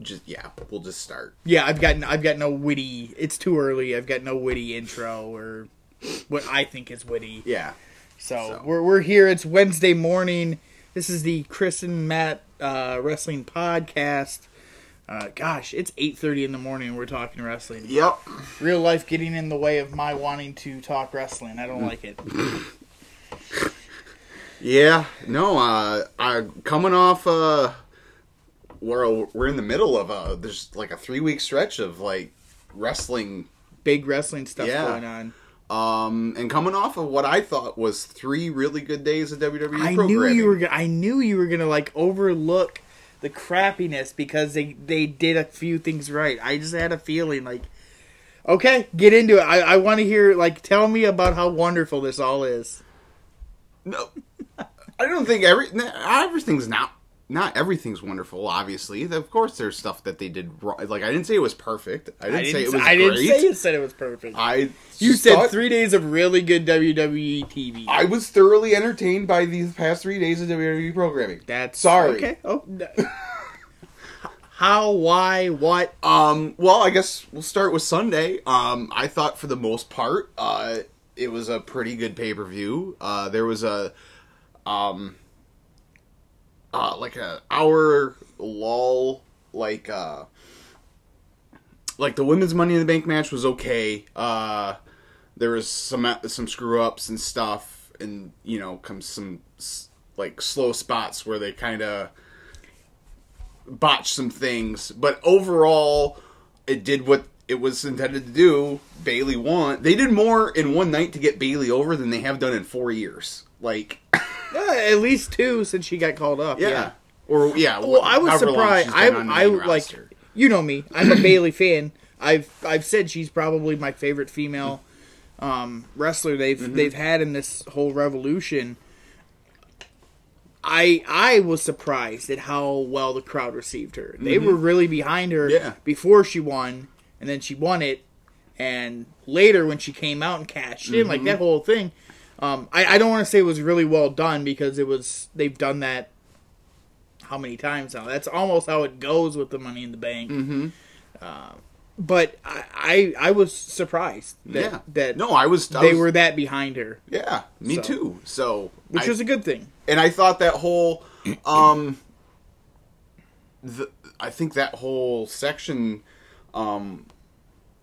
just yeah, we'll just start. Yeah, I've got I've got no witty. It's too early. I've got no witty intro or what I think is witty. Yeah. So, So. we're we're here. It's Wednesday morning. This is the Kris and Matt uh, wrestling podcast. Uh, gosh, it's eight thirty in the morning. and We're talking wrestling. Yep. Real life getting in the way of my wanting to talk wrestling. I don't like it. Yeah. No. Uh, I coming off. Uh, we're we're in the middle of a there's like a three week stretch of like wrestling. Big wrestling stuff Yeah. going on. Um, and coming off of what I thought was three really good days of WWE I programming. knew you were. I knew you were gonna like overlook the crappiness because they they did a few things right. I just had a feeling like, okay, get into it. I, I want to hear like tell me about how wonderful this all is. No, I don't think every everything's not not everything's wonderful. Obviously, of course, there's stuff that they did wrong. Like I didn't say it was perfect. I didn't, I say didn't, it say, was I didn't say it said it was perfect. I you just said three days of really good WWE TV. I was thoroughly entertained by these past three days of WWE programming. That's Sorry. Okay. Oh. no. how? Why? What? Um, well, I guess we'll start with Sunday. Um, I thought for the most part, uh, it was a pretty good pay per view. Uh, there was a, um, uh, like a hour lull, like uh, like the women's Money in the Bank match was okay. Uh, there was some some screw ups and stuff, and you know, comes some like slow spots where they kind of botched some things, but overall, it did what it was intended to do. Bayley won. They did more in one night to get Bayley over than they have done in four years. Like, at least two since she got called up. yeah, yeah. or yeah. Well, I was surprised. I, been on the I like, you know me. I'm a Bayley fan. I've I've said she's probably my favorite female um, wrestler they've Mm-hmm. they've had in this whole revolution. I I was surprised at how well the crowd received her. They were really behind her Mm-hmm. Yeah. before she won, and then she won it, and later when she came out and cashed in, Mm-hmm. like that whole thing. Um, I, I don't want to say it was really well done because it was they've done that how many times now? That's almost how it goes with the Money in the Bank. Mm-hmm. Uh, but I, I I was surprised that yeah, that no, I was. I they was- were that behind her, Yeah, me So. too. So, which I- was a good thing. and I thought that whole, um, the, I think that whole section, um,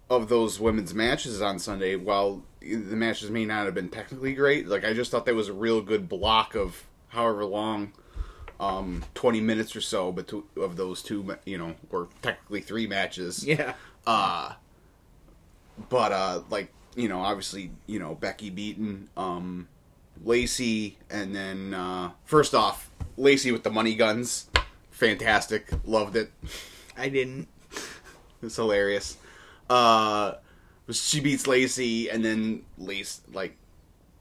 of those women's matches on Sunday, while the matches may not have been technically great, like I just thought that was a real good block of however long, um, twenty minutes or so, but of those two, you know, or technically three matches. Yeah, Uh, but uh, like you know, obviously, you know, Becky beaten um, Lacey, and then uh, first off, Lacey with the money guns, fantastic, loved it. I didn't. It's hilarious. Uh, she beats Lacey, and then Lace like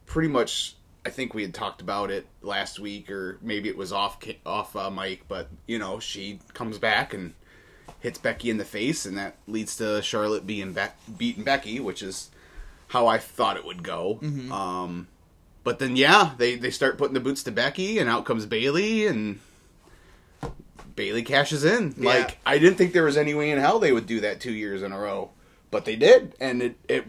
pretty much. I think we had talked about it last week, or maybe it was off off uh, mic. But you know, she comes back and hits Becky in the face, and that leads to Charlotte being be- beating Becky, which is how I thought it would go. Um, but then, yeah, they they start putting the boots to Becky, and out comes Bayley, and Bayley cashes in. Yeah. Like I didn't think there was any way in hell they would do that two years in a row, but they did, and it it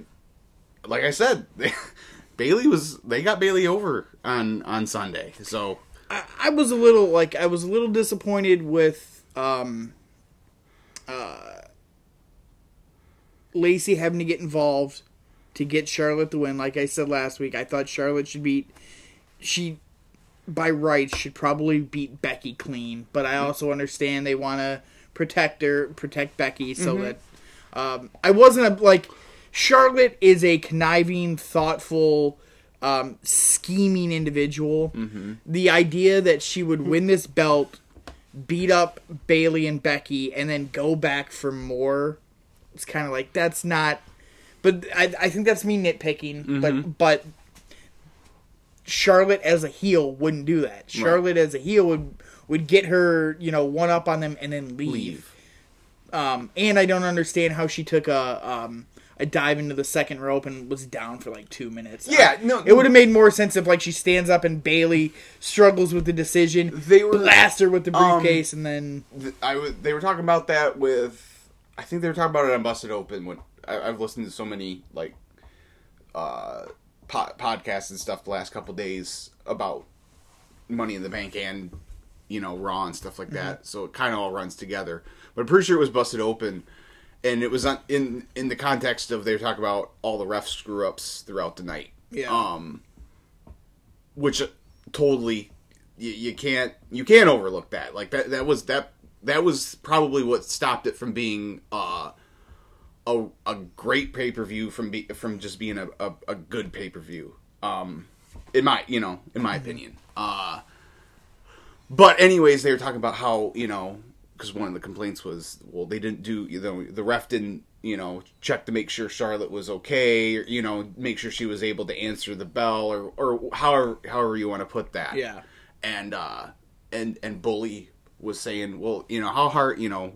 like I said, Bayley was they got Bayley over on on Sunday, so. I, I was a little like I was a little disappointed with um, uh, Lacey having to get involved to get Charlotte the win. Like I said last week, I thought Charlotte should beat she by rights should probably beat Becky clean, but I also understand they want to protect her, protect Becky, so that um, I wasn't a, like Charlotte is a conniving, thoughtful, um, scheming individual. The idea that she would win this belt, beat up Bayley and Becky, and then go back for more, it's kind of like that's not. But I, I think that's me nitpicking. But but Charlotte as a heel wouldn't do that. Charlotte as a heel would would get her you know one up on them and then leave. leave. Um, and I don't understand how she took a um, a dive into the second rope and was down for like two minutes. Yeah, no- it would have made more sense if like she stands up and Bayley struggles with the decision. They were- blast her with the um, briefcase and then th- I was they were talking about that with I think they were talking about it on Busted Open when I, I've listened to so many like uh po- podcasts and stuff the last couple days about Money in the Bank and you know Raw and stuff like that. So it kind of all runs together. But I'm pretty sure it was Busted Open, and it was on, in in the context of they were talking about all the ref screw ups throughout the night. Yeah. Um, which uh, totally you, you can't you can't overlook that. Like that that was that that was probably what stopped it from being uh a a great pay per view from be, from just being a, a, a good pay per view. Um, in my you know in my opinion. Uh, but anyways, they were talking about how you know because one of the complaints was well they didn't do you know the ref didn't you know check to make sure Charlotte was okay or you know make sure she was able to answer the bell or or however however you want to put that. Yeah. and uh and and bully was saying well you know how hard you know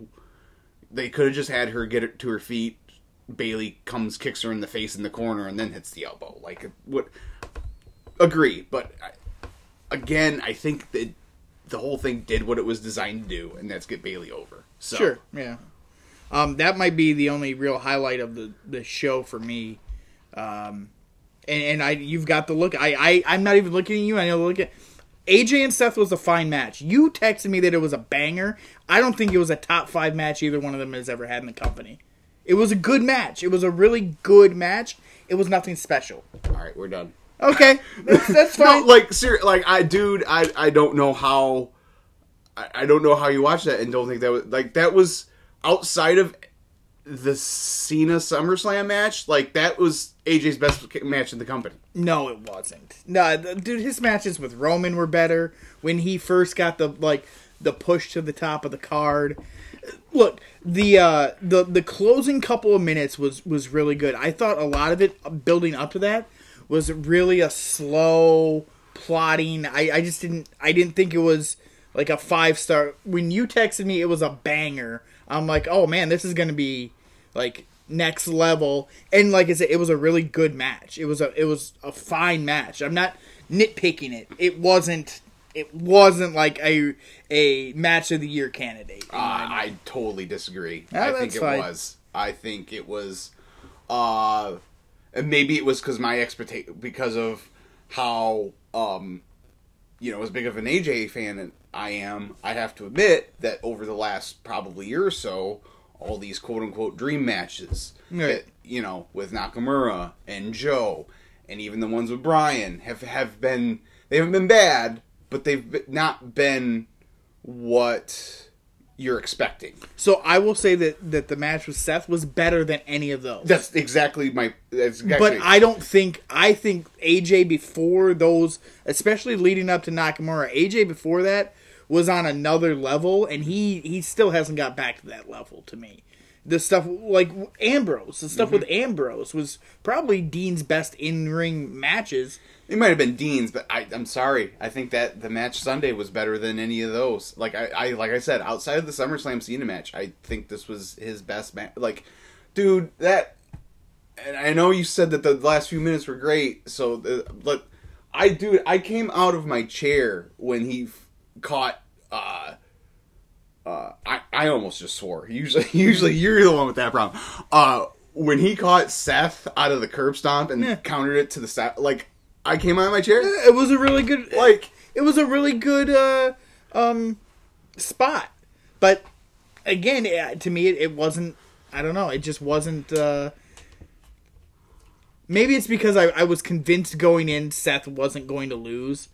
they could have just had her get it to her feet. Bayley comes kicks her in the face in the corner and then hits the elbow. Like what agree but I, again I think that the whole thing did what it was designed to do and that's get Bayley over so Sure, yeah. Um, that might be the only real highlight of the, the show for me. Um, and, and I, you've got the look. I, I, I'm not even looking at you. I know the look at AJ and Seth was a fine match. You texted me that it was a banger. I don't think it was a top five match either one of them has ever had in the company. It was a good match. It was a really good match. It was nothing special. all right we're done Okay, that's, that's no, like ser- like I dude I I don't know how I, I don't know how you watch that and don't think that was like that was outside of the Cena SummerSlam match like that was AJ's best match in the company. No, it wasn't. No, dude, his matches with Roman were better when he first got the like the push to the top of the card. Look, the uh the the closing couple of minutes was was really good. I thought a lot of it building up to that was really a slow plotting. I I just didn't I didn't think it was like a five star. When you texted me, it was a banger. I'm like, oh man, this is gonna be like next level. And like I said, it was a really good match. It was a it was a fine match. I'm not nitpicking it. It wasn't it wasn't like a a match of the year candidate. Uh, I totally disagree. Ah, I think it fine. was. I think it was. Uh, and maybe it was because my expectation because of how um, you know, as big of an AJ fan I am, I have to admit that over the last probably year or so, all these quote unquote dream matches, Right. that, you know, with Nakamura and Joe, and even the ones with Bryan have have been they haven't been bad, but they've not been what you're expecting. so I will say that that the match with Seth was better than any of those. That's exactly my. That's exactly. But I don't think I think AJ before those, especially leading up to Nakamura, AJ before that was on another level, and he he still hasn't got back to that level to me. The stuff like Ambrose, the stuff mm-hmm. with Ambrose was probably Dean's best in ring matches. It might have been Dean's, but I, I'm sorry. I think that the match Sunday was better than any of those. Like I, I like I said, outside of the SummerSlam Cena match, I think this was his best match. Like, dude, that. And I know you said that the last few minutes were great. So, the, but I, dude, I came out of my chair when he f- caught. uh uh, I, I almost just swore. Usually, usually you're the one with that problem. Uh, when he caught Seth out of the curb stomp and Yeah. countered it to the side, like I came out of my chair. It was a really good Like it was a really good uh, um, spot. But again, it, to me, it, it wasn't. I don't know. It just wasn't. Uh, maybe it's because I, I was convinced going in Seth wasn't going to lose,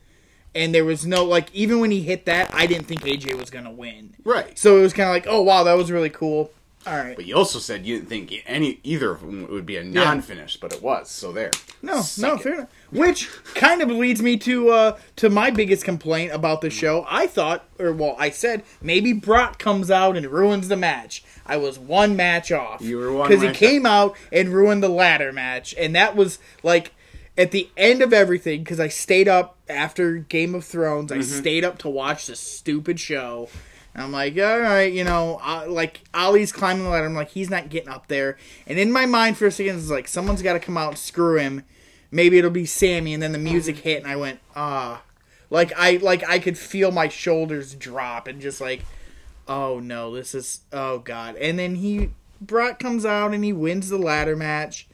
and there was no like even when he hit that, I didn't think AJ was going to win. right. So it was kind of like, oh wow, that was really cool. All right. But you also said you didn't think any either of them would be a non-finish, but it was. So there. No, Suck no, it. fair enough. Which kind of leads me to uh, to my biggest complaint about the show. I thought, or well, I said maybe Brock comes out and ruins the match. I was one match off. You were one because he came out and ruined the ladder match, and that was like at the end of everything. Because I stayed up after Game of Thrones, Mm-hmm. I stayed up to watch this stupid show. And I'm like, all right, you know, uh, like Ali's climbing the ladder. I'm like, he's not getting up there. And in my mind, for a second, it's like someone's got to come out and screw him. Maybe it'll be Sami. And then the music hit, and I went, ah, like I like I could feel my shoulders drop, and just like, oh no, this is oh god. And then he Brock comes out and he wins the ladder match,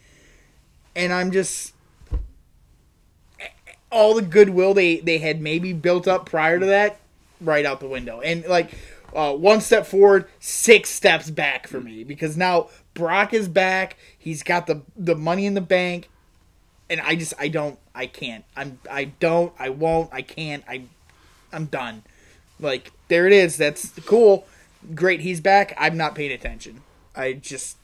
and I'm just all the goodwill they they had maybe built up prior to that right out the window and like uh, one step forward six steps back for me because now brock is back he's got the the money in the bank and i just i don't i can't. I'm i don't i won't i can't i i'm done. Like there it is. That's cool. Great he's back. I'm not paying attention. I just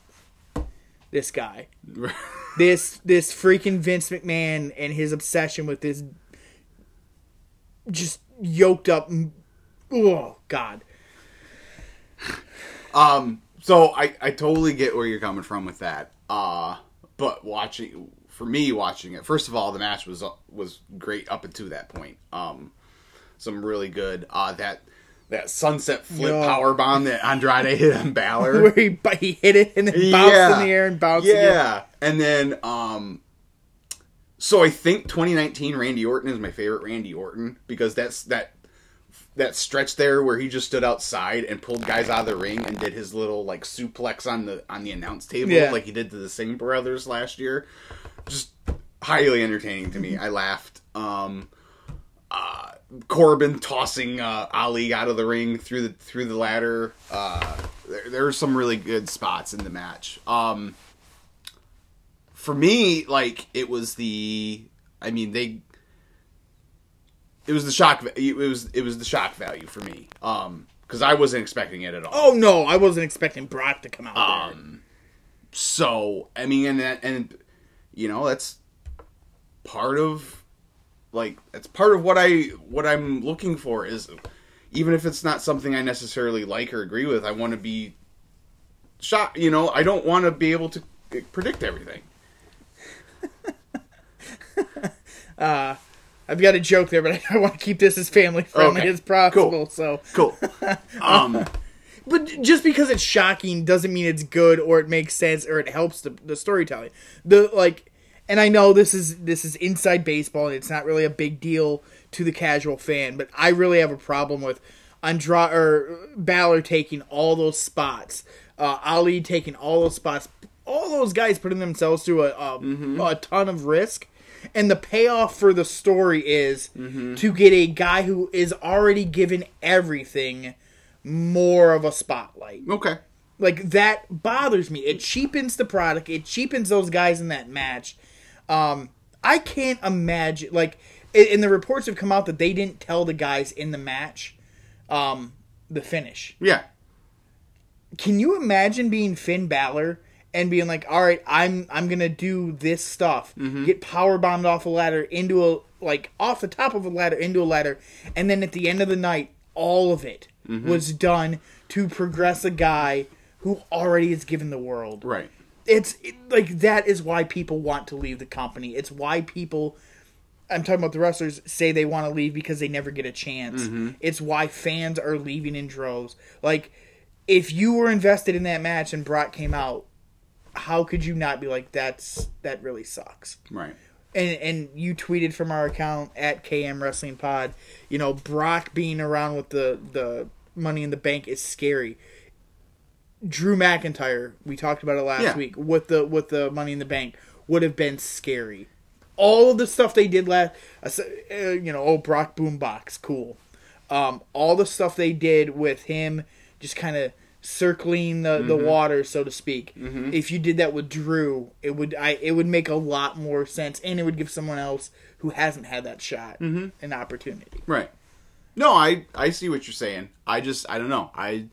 this guy. This this freaking Vince McMahon and his obsession with this just yoked up oh god. Um, so I, I totally get where you're coming from with that. Uh, but watching for me watching it, first of all, the match was was great up until that point. Um, some really good uh that that sunset flip Yeah. power bomb that Andrade hit on Balor. where he, but he hit it and then bounced in the air and bounced. Yeah, and then um, so I think 2019 Randy Orton is my favorite Randy Orton because that's that that stretch there where he just stood outside and pulled guys out of the ring and did his little like suplex on the on the announce table Yeah. like he did to the Singh brothers last year. Just highly entertaining to me. I laughed. Um, uh, Corbin tossing uh, Ali out of the ring through the through the ladder. Uh, there, there are some really good spots in the match. Um, for me, like it was the, I mean they, it was the shock. It was it was the shock value for me. Um, because I wasn't expecting it at all. oh no i wasn't expecting brock to come out there. Um, so I mean, and and you know that's part of like that's part of what I what I'm looking for is even if it's not something I necessarily like or agree with, I want to be shot. You know, I don't want to be able to predict everything. Uh, I've got a joke there but i, want to keep this as family friendly Okay. as possible Cool. so Cool. Um, But just because it's shocking doesn't mean it's good or it makes sense or it helps the, the storytelling. The like, and I know this is this is inside baseball and it's not really a big deal to the casual fan, but I really have a problem with Andra or Balor taking all those spots, uh, Ali taking all those spots, all those guys putting themselves through a a, a ton of risk. And the payoff for the story is to get a guy who is already given everything more of a spotlight. okay. Like that bothers me. It cheapens the product. It cheapens those guys in that match. Um, I can't imagine like and the reports have come out that they didn't tell the guys in the match um, the finish. Yeah. Can you imagine being Finn Balor and being like, "All right, I'm I'm gonna do this stuff, get power bombed off a ladder into a like off the top of a ladder into a ladder, and then at the end of the night, all of it Mm-hmm. was done to progress a guy who already is given the world." Right. It's it, like that is why people want to leave the company. It's why people I'm talking about the wrestlers say they want to leave because they never get a chance. Mm-hmm. It's why fans are leaving in droves. Like if you were invested in that match and Brock came out, how could you not be like that's that really sucks? Right. And and you tweeted from our account at KM Wrestling Pod, you know, Brock being around with the the money in the bank is scary. Drew McIntyre, we talked about it last Yeah. week with the with the money in the bank would have been scary. All of the stuff they did last, uh, you know, oh Brock Boombox, cool. Um, all the stuff they did with him, just kind of circling the, the water, so to speak. If you did that with Drew, it would I it would make a lot more sense, and it would give someone else who hasn't had that shot an opportunity. Right. No, I I see what you're saying. I just I don't know. I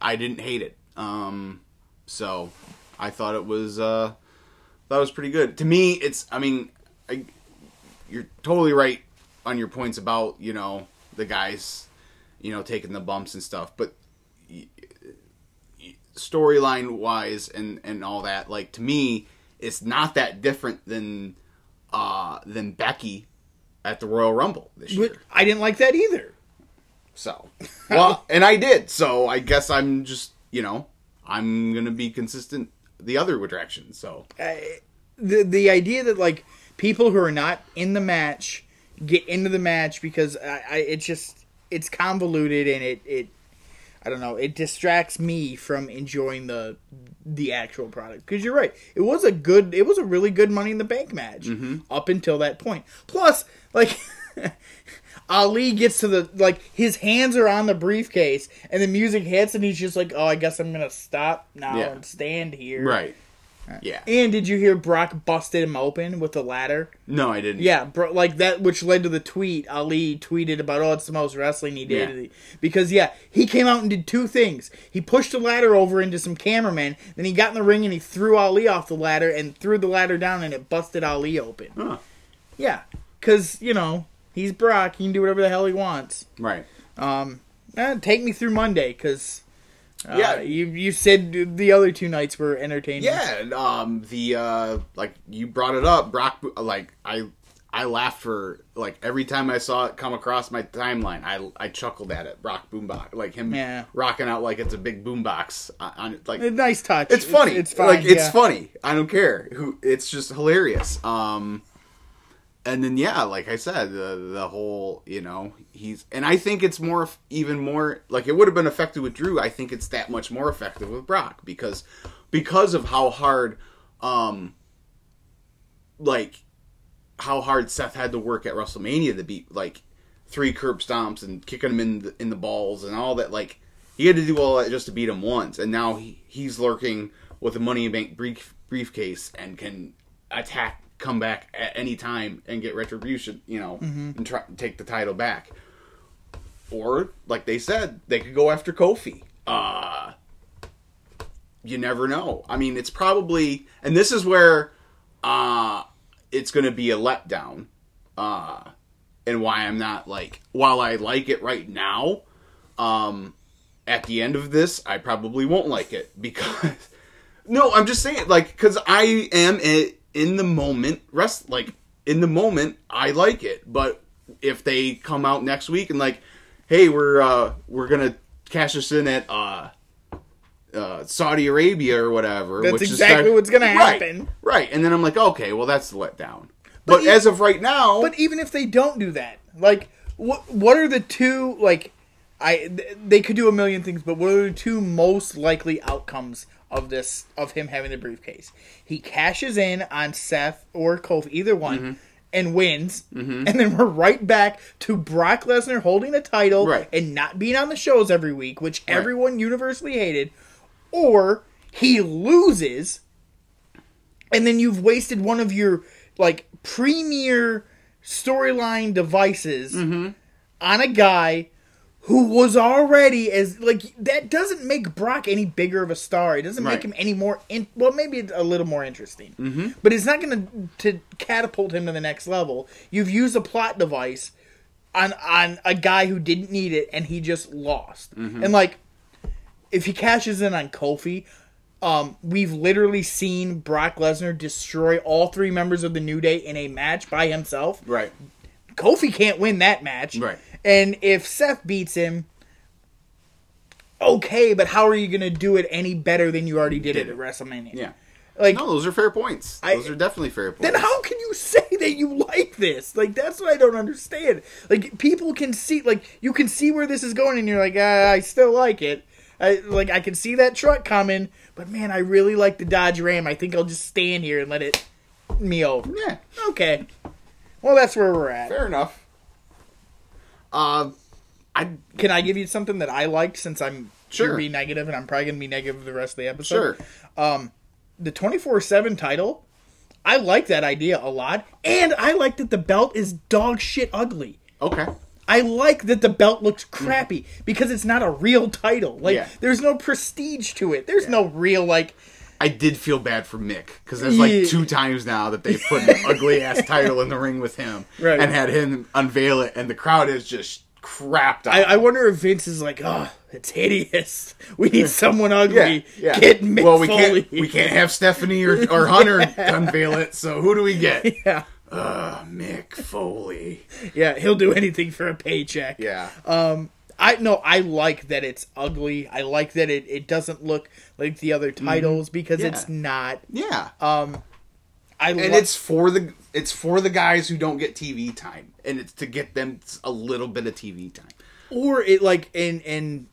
I didn't hate it. Um so I thought it was uh it was pretty good. To me it's I mean I, you're totally right on your points about, you know, the guys, you know, taking the bumps and stuff, but storyline wise and and all that like to me it's not that different than uh than Becky at the Royal Rumble this year. I didn't like that either. So, well, and I did. So I guess I'm just, you know, I'm gonna be consistent the other direction. So the the idea that like people who are not in the match get into the match because I, I it's just it's convoluted and it it I don't know it distracts me from enjoying the the actual product because you're right it was a good it was a really good Money in the Bank match mm-hmm. up until that point. point plus like. Ali gets to the like his hands are on the briefcase and the music hits and he's just like oh I guess I'm gonna stop now Yeah. and stand here right, yeah. and did you hear Brock busted him open with the ladder? No, I didn't. Yeah, bro, like that, which led to the tweet. Ali tweeted about, "Oh, it's the most wrestling he did." Yeah. Because yeah, he came out and did two things. He pushed the ladder over into some cameramen. Then he got in the ring and he threw Ali off the ladder and threw the ladder down, and it busted Ali open. Huh. Yeah, because you know he's Brock. He can do whatever the hell he wants. Right. Um, eh, take me through Monday, because. Uh, Yeah. you you said the other two nights were entertaining. Yeah, and, um, the uh, like you brought it up, Brock. Like I, I laughed for like every time I saw it come across my timeline. I I chuckled at it. Brock boombox, like him Yeah. rocking out like it's a big boombox on, on like. A nice touch. It's funny. It's, fine. Like it's yeah. funny. I don't care. Who? It's just hilarious. Um, and then yeah, like I said, the the whole you know he's and I think it's more even more like it would have been effective with Drew. I think it's that much more effective with Brock because because of how hard um like how hard Seth had to work at WrestleMania to beat like three curb stomps and kicking him in the, in the balls and all that. Like he had to do all that just to beat him once, and now he, he's lurking with a Money Bank brief, briefcase and can attack, come back at any time and get retribution. You know, and try take the title back. Or like they said, they could go after Kofi. Uh you never know. I mean, it's probably, and this is where uh, it's going to be a letdown, uh, and why I'm not like, while I like it right now, um, at the end of this, I probably won't like it because, no, I'm just saying, like, because I am i- in the moment, rest, like, in the moment, I like it, but if they come out next week and like, hey, we're uh, we're gonna cash us in at uh, uh, Saudi Arabia or whatever. That's which is exactly start- what's gonna Right, happen. Right, and then I'm like, okay, well that's the letdown. But, e- as of right now, But even if they don't do that, like, what what are the two like? I th- they could do a million things, but what are the two most likely outcomes of this of him having the briefcase? He cashes in on Seth or Kofi, either one. Mm-hmm. And wins, and then we're right back to Brock Lesnar holding the title Right. and not being on the shows every week, which everyone universally hated. Or he loses, and then you've wasted one of your like premier storyline devices on a guy who was already as like that doesn't make Brock any bigger of a star. It doesn't make him any more in, well maybe a little more interesting. Mm-hmm. But it's not going to to catapult him to the next level. You've used a plot device on on a guy who didn't need it and he just lost. And like if he cashes in on Kofi, um, we've literally seen Brock Lesnar destroy all three members of the New Day in a match by himself. right, Kofi can't win that match. Right. And if Seth beats him, okay, but how are you going to do it any better than you already did, Did it at. WrestleMania? yeah. Like, No, those are fair points. I- those are definitely fair points. then how can you say that you like this? Like, that's what I don't understand. Like, people can see, like, you can see where this is going, and you're like, ah, I still like it. I, like, I can see that truck coming, but man, I really like the Dodge Ram. I think I'll just stand here and let it me over. Yeah, Okay. Well, that's where we're at. fair enough. Uh, I Can I give you something that I liked since I'm Sure. be negative and I'm probably gonna be negative the rest of the episode? sure. Um, the twenty four seven title, I like that idea a lot, and I like that the belt is dog shit ugly. Okay. I like that the belt looks crappy because it's not a real title. Like Yeah. there's no prestige to it. There's no real like I did feel bad for Mick because there's like Yeah. two times now that they put an ugly ass title in the ring with him Right. and had him unveil it, and the crowd is just crapped. I, I wonder if Vince is like, oh, it's hideous. We need someone ugly. yeah, yeah. Get Mick well, we Foley. can't we can't have Stephanie or, or Hunter unveil it. So who do we get? Yeah. Uh, Mick Foley. Yeah, he'll do anything for a paycheck. Yeah. I, I no, I like that it's ugly. I like that it, it doesn't look like the other titles because Mm-hmm. Yeah. it's not. Yeah. Um, I and lo- it's for the it's for the guys who don't get TV time, and it's to get them a little bit of TV time. or it like and and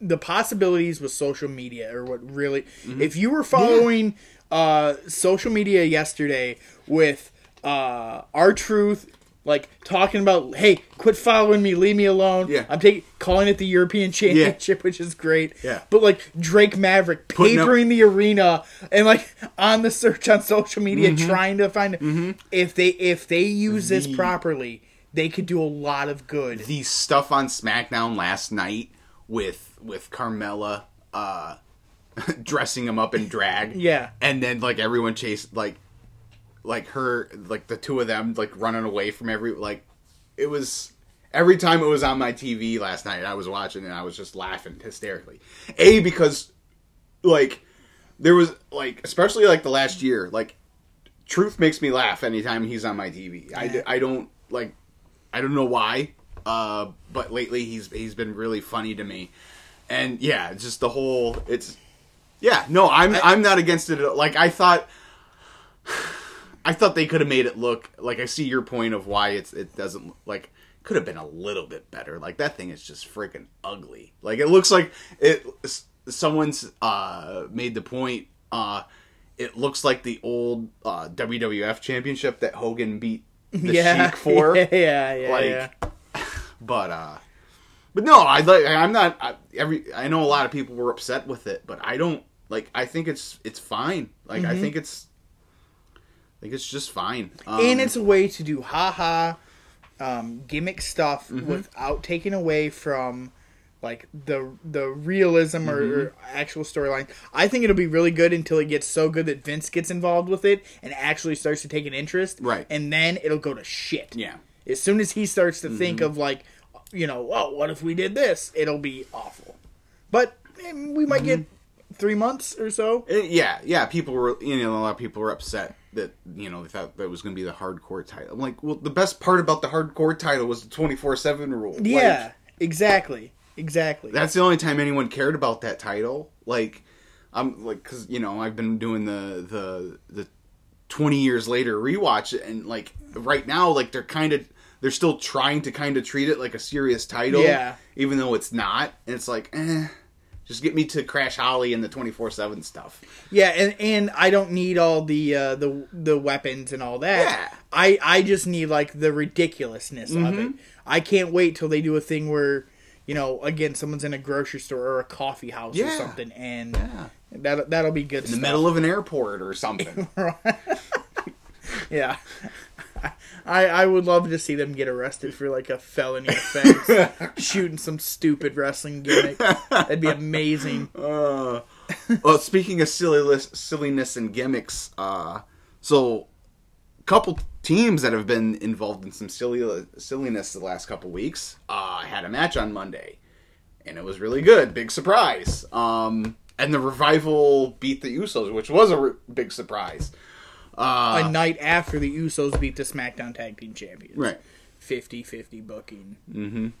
the possibilities with social media or what really Mm-hmm. if you were following uh social media yesterday with uh R-Truth like talking about hey quit following me leave me alone Yeah. i'm taking calling it the european championship which is great Yeah. but like drake maverick Putting up- papering the arena and like on the search on social media Mm-hmm. trying to find if they if they use this properly they could do a lot of good the stuff on SmackDown last night with with Carmella uh dressing him up in drag. Yeah. And then like everyone chased like like her like the two of them like running away from every like it was every time it was on my TV last night I was watching and I was just laughing hysterically. A because like there was like especially like the last year like truth makes me laugh anytime he's on my TV. I I don't like I don't know why, uh, but lately he's he's been really funny to me, and yeah, just the whole it's yeah no I'm I, am not against it. At all. Like I thought, I thought they could have made it look like I see your point of why it's it doesn't like could have been a little bit better. Like that thing is just freaking ugly. Like it looks like it someone's uh made the point uh it looks like the old uh WWF championship that Hogan beat the yeah, Sheik for. Yeah, yeah, yeah. Like, yeah. But uh but no, I like I'm not I, every I know a lot of people were upset with it, but I don't like I think it's it's fine. Like I think it's I think it's just fine. Um, and it's a way to do haha um, gimmick stuff Mm-hmm. without taking away from like the the realism or, Mm-hmm. or actual storyline. I think it'll be really good until it gets so good that Vince gets involved with it and actually starts to take an interest. Right. And then it'll go to shit. yeah. As soon as he starts to think Mm-hmm. of like, you know, oh, what if we did this? It'll be awful. But eh, we might get Mm-hmm. three months or so. Uh, yeah, yeah. People were, you know, a lot of people were upset that you know they thought that was going to be the hardcore title. I'm like, well, the best part about the hardcore title was the 24 seven rule. Like, Yeah, exactly, exactly. that's the only time anyone cared about that title. Like, I'm like, because you know, I've been doing the the the 20 years later rewatch, and like right now, like they're kind of they're still trying to kind of treat it like a serious title, Yeah. even though it's not. And it's like, eh. Just get me to Crash Holly and the twenty four seven stuff. Yeah, and and I don't need all the uh, the the weapons and all that. Yeah. I I just need like the ridiculousness of Mm-hmm. it. I can't wait till they do a thing where, you know, again, someone's in a grocery store or a coffee house or something, and Yeah. that that'll be good. in the middle of an airport or something. yeah. I, I would love to see them get arrested for like a felony offense, shooting some stupid wrestling gimmick. That'd be amazing. uh, well, speaking of silliness, silliness and gimmicks, uh, so a couple teams that have been involved in some silly silliness the last couple weeks uh, had a match on Monday, and it was really good. Big surprise. Um, and the revival beat the Usos, which was a re- big surprise. Uh, a night after the Usos beat the SmackDown Tag Team Champions. right. 50-50 booking.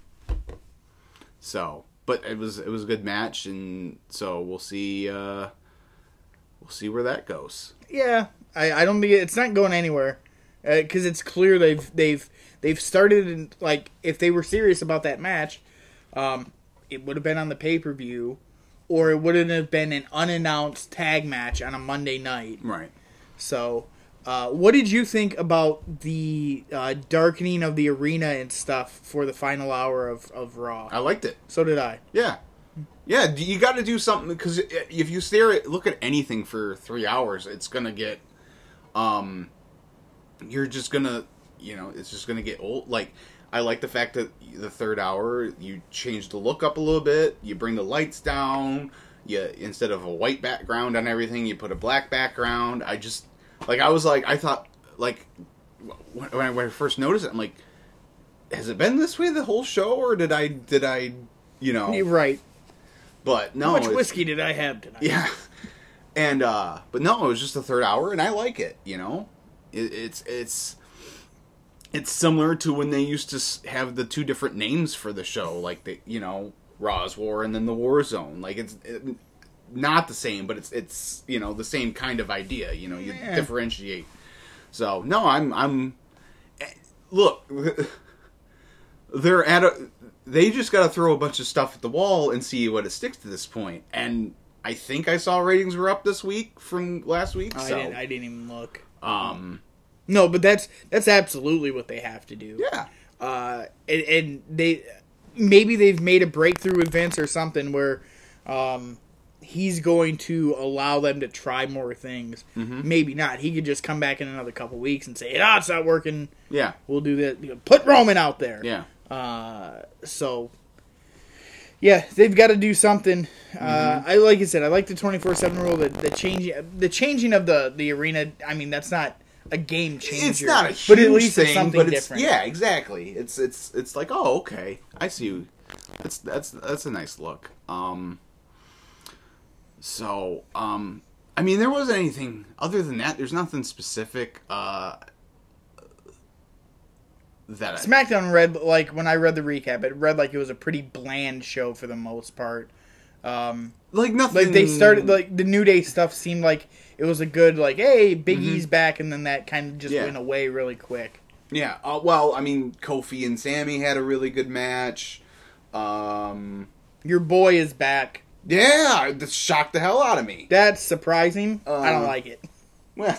So, but it was it was a good match, and so we'll see. Uh, we'll see where that goes. Yeah, I, I don't think it's not going anywhere because it's clear they've they've they've started and like if they were serious about that match, um, it would have been on the pay per view, or it wouldn't have been an unannounced tag match on a Monday night. Right. So, uh, what did you think about the uh, darkening of the arena and stuff for the final hour of, of Raw? I liked it. So did I. Yeah, yeah. You got to do something because if you stare at look at anything for three hours, it's gonna get, um, you're just gonna, you know, it's just gonna get old. Like I like the fact that the third hour you change the look up a little bit. You bring the lights down. You instead of a white background on everything, you put a black background. I just like I was like I thought like when when I, when I first noticed it, I'm like, has it been this way the whole show, or did I did I you know? You're right. But no, How much whiskey did I have tonight? Yeah, and uh but no, it was just the third hour, and I like it. You know, it, it's it's it's similar to when they used to have the two different names for the show, like the you know Raw's War and then the War Zone. Like it's it, not the same, but it's it's you know the same kind of idea. You know, you Yeah. differentiate. So no, I'm I'm eh, look. They're at a. They just got to throw a bunch of stuff at the wall and see what it sticks to this point. And I think I saw ratings were up this week from last week. I so didn't. I didn't even look. um, No, but that's that's absolutely what they have to do. yeah, uh, and, and they maybe they've made a breakthrough Vince or something where um, he's going to allow them to try more things. Mm-hmm. Maybe not. He could just come back in another couple weeks and say, "Ah, it's not working. yeah, We'll do that. Put Roman out there." yeah. Uh, so yeah, they've got to do something. Uh, Mm-hmm. I like I said, I like the twenty four seven rule. The, the changing, the changing of the the arena. I mean, that's not a game changer. It's not a huge but at least thing, it's something but it's, different. Yeah, exactly. It's it's it's like oh okay, I see. You. That's that's that's a nice look. Um. So um, I mean, there wasn't anything other than that. There's nothing specific. Uh. That I, SmackDown read like when I read the recap, it read like it was a pretty bland show for the most part. Um, like nothing. like they started like the New Day stuff seemed like it was a good like hey Big Mm-hmm. E's back, and then that kind of just Yeah. went away really quick. Yeah. Uh, well, I mean, Kofi and Sami had a really good match. Um. Your boy is back. Yeah, that shocked the hell out of me. That's surprising. I don't Uh, like it. Well,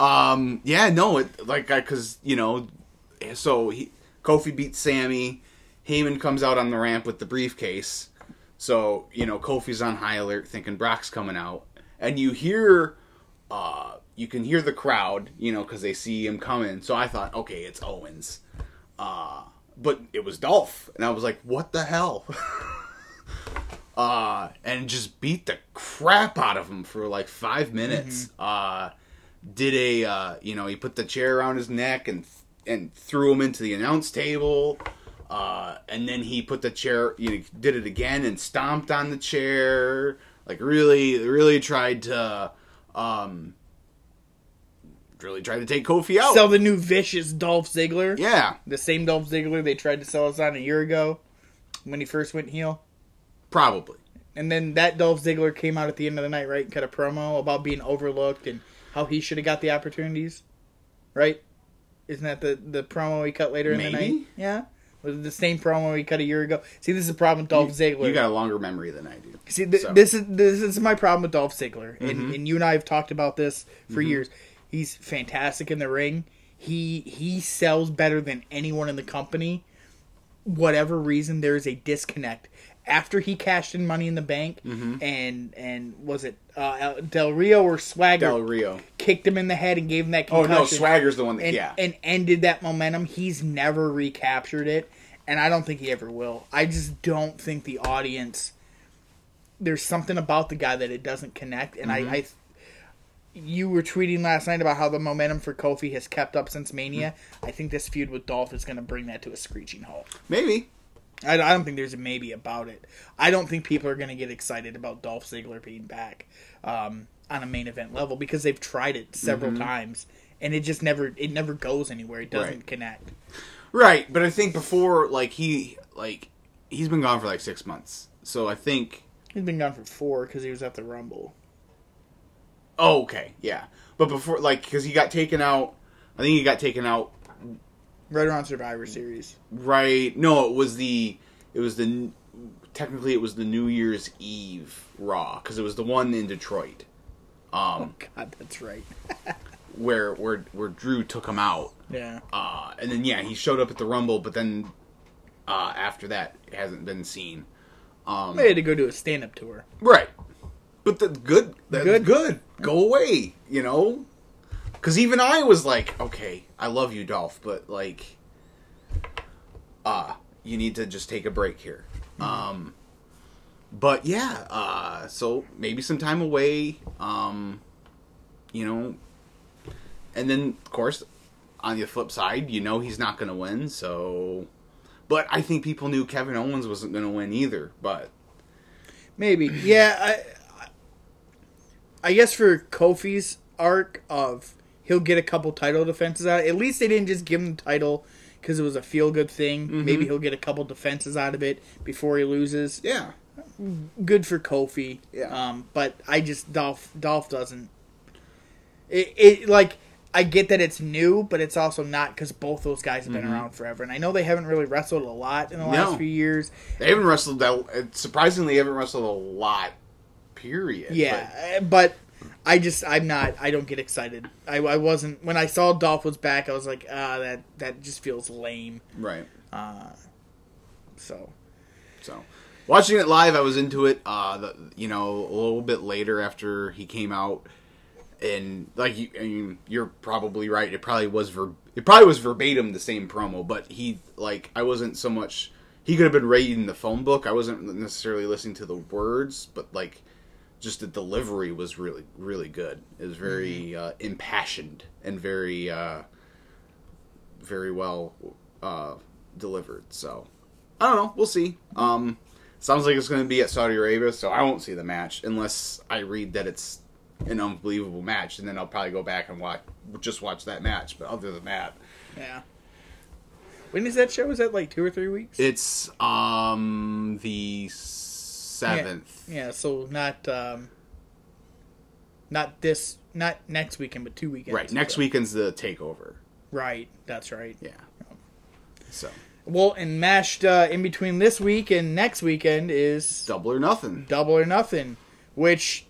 um, yeah, no, it like I because you know, so he Kofi beats Sami. Heyman comes out on the ramp with the briefcase. So you know, Kofi's on high alert, thinking Brock's coming out, and you hear, uh, you can hear the crowd, you know, because they see him coming. So I thought, okay, it's Owens, uh, but it was Dolph, and I was like, what the hell? uh, and just beat the crap out of him for like five minutes. Uh, did a uh, you know he put the chair around his neck and and threw him into the announce table. Uh, and then he put the chair, you know, did it again and stomped on the chair. Like really, really tried to, um, really tried to take Kofi out. Sell the new vicious Dolph Ziggler. yeah, The same Dolph Ziggler they tried to sell us on a year ago when he first went heel. Probably. And then that Dolph Ziggler came out at the end of the night, right? And cut a promo about being overlooked and how he should have got the opportunities, right? Isn't that the the promo he cut later in the night? Yeah, was it the same promo he cut a year ago? See, this is the problem with Dolph Ziggler. You got a longer memory than I do. See, th- So. Mm-hmm. this is this is my problem with Dolph Ziggler, and, and you and I have talked about this for years. He's fantastic in the ring. He he sells better than anyone in the company. Whatever reason, there is a disconnect. After he cashed in Money in the Bank, Mm-hmm. and and was it uh, Del Rio or Swagger Del Rio. kicked him in the head and gave him that concussion. Oh no, Swagger's the one that and, yeah. and ended that momentum. He's never recaptured it, and I don't think he ever will. I just don't think the audience. There's something about the guy that it doesn't connect, and Mm-hmm. I, I. You were tweeting last night about how the momentum for Kofi has kept up since Mania. Mm-hmm. I think this feud with Dolph is going to bring that to a screeching halt. Maybe. I, I don't think there's a maybe about it. I don't think people are going to get excited about Dolph Ziggler being back um, on a main event level because they've tried it several Mm-hmm. times and it just never it never goes anywhere. It doesn't Right. connect. Right, but I think before like he like he's been gone for like six months. So I think He's been gone for four because he was at the Rumble. oh okay, yeah. But before like because he got taken out I think he got taken out Right around Survivor Series. right no, it was the it was the technically it was the New Year's Eve Raw because it was the one in Detroit. Um God, that's right. where where where Drew took him out. Yeah. Uh and then yeah, he showed up at the Rumble, but then uh after that it hasn't been seen. Um They had to go do a stand up tour. Right. But the good, that's Good. good. Go away, you know. Because even I was like, okay, I love you, Dolph, but like, uh, you need to just take a break here. Um, but yeah, uh, so maybe some time away. Um, you know, and then of course, on the flip side, you know he's not going to win. So, but I think people knew Kevin Owens wasn't going to win either. But Maybe. Yeah, I I guess for Kofi's arc of he'll get a couple title defenses out. At least they didn't just give him the title because it was a feel good thing. Mm-hmm. Maybe he'll get a couple defenses out of it before he loses. Yeah. Good for Kofi. Yeah. Um, but I just Dolph Dolph doesn't. It, it like I get that it's new, but it's also not because both those guys have been around forever, and I know they haven't really wrestled a lot in the last Mm-hmm. Few years. They haven't wrestled that. Surprisingly, haven't wrestled a lot. Period. Yeah, uh, but I just I'm not I don't get excited. I, I wasn't when I saw Dolph was back. I was like, ah, that that just feels lame. Right. So So, watching it live, I was into it. Uh, the, you know, a little bit later after he came out, and like you, I mean, you're probably right. It probably was ver- it probably was verbatim the same promo, but he like I wasn't so much. He could have been reading the phone book. I wasn't necessarily listening to the words, but like just the delivery was really really good. It was very uh, impassioned and very uh, very well uh, delivered. So I don't know. We'll see. Um, sounds like it's going to be at Saudi Arabia, so I won't see the match unless I read that it's an unbelievable match, and then I'll probably go back and watch just watch that match. But other than that, yeah. When is that show? Is that like two or three weeks? it's um the seventh. Yeah, so not um, not this, not next weekend, but two weekends. Right. Next ago. weekend's the takeover. Right, that's right. Yeah. So Well, and mashed uh, in between this week and next weekend is double or nothing. Double or Nothing, which,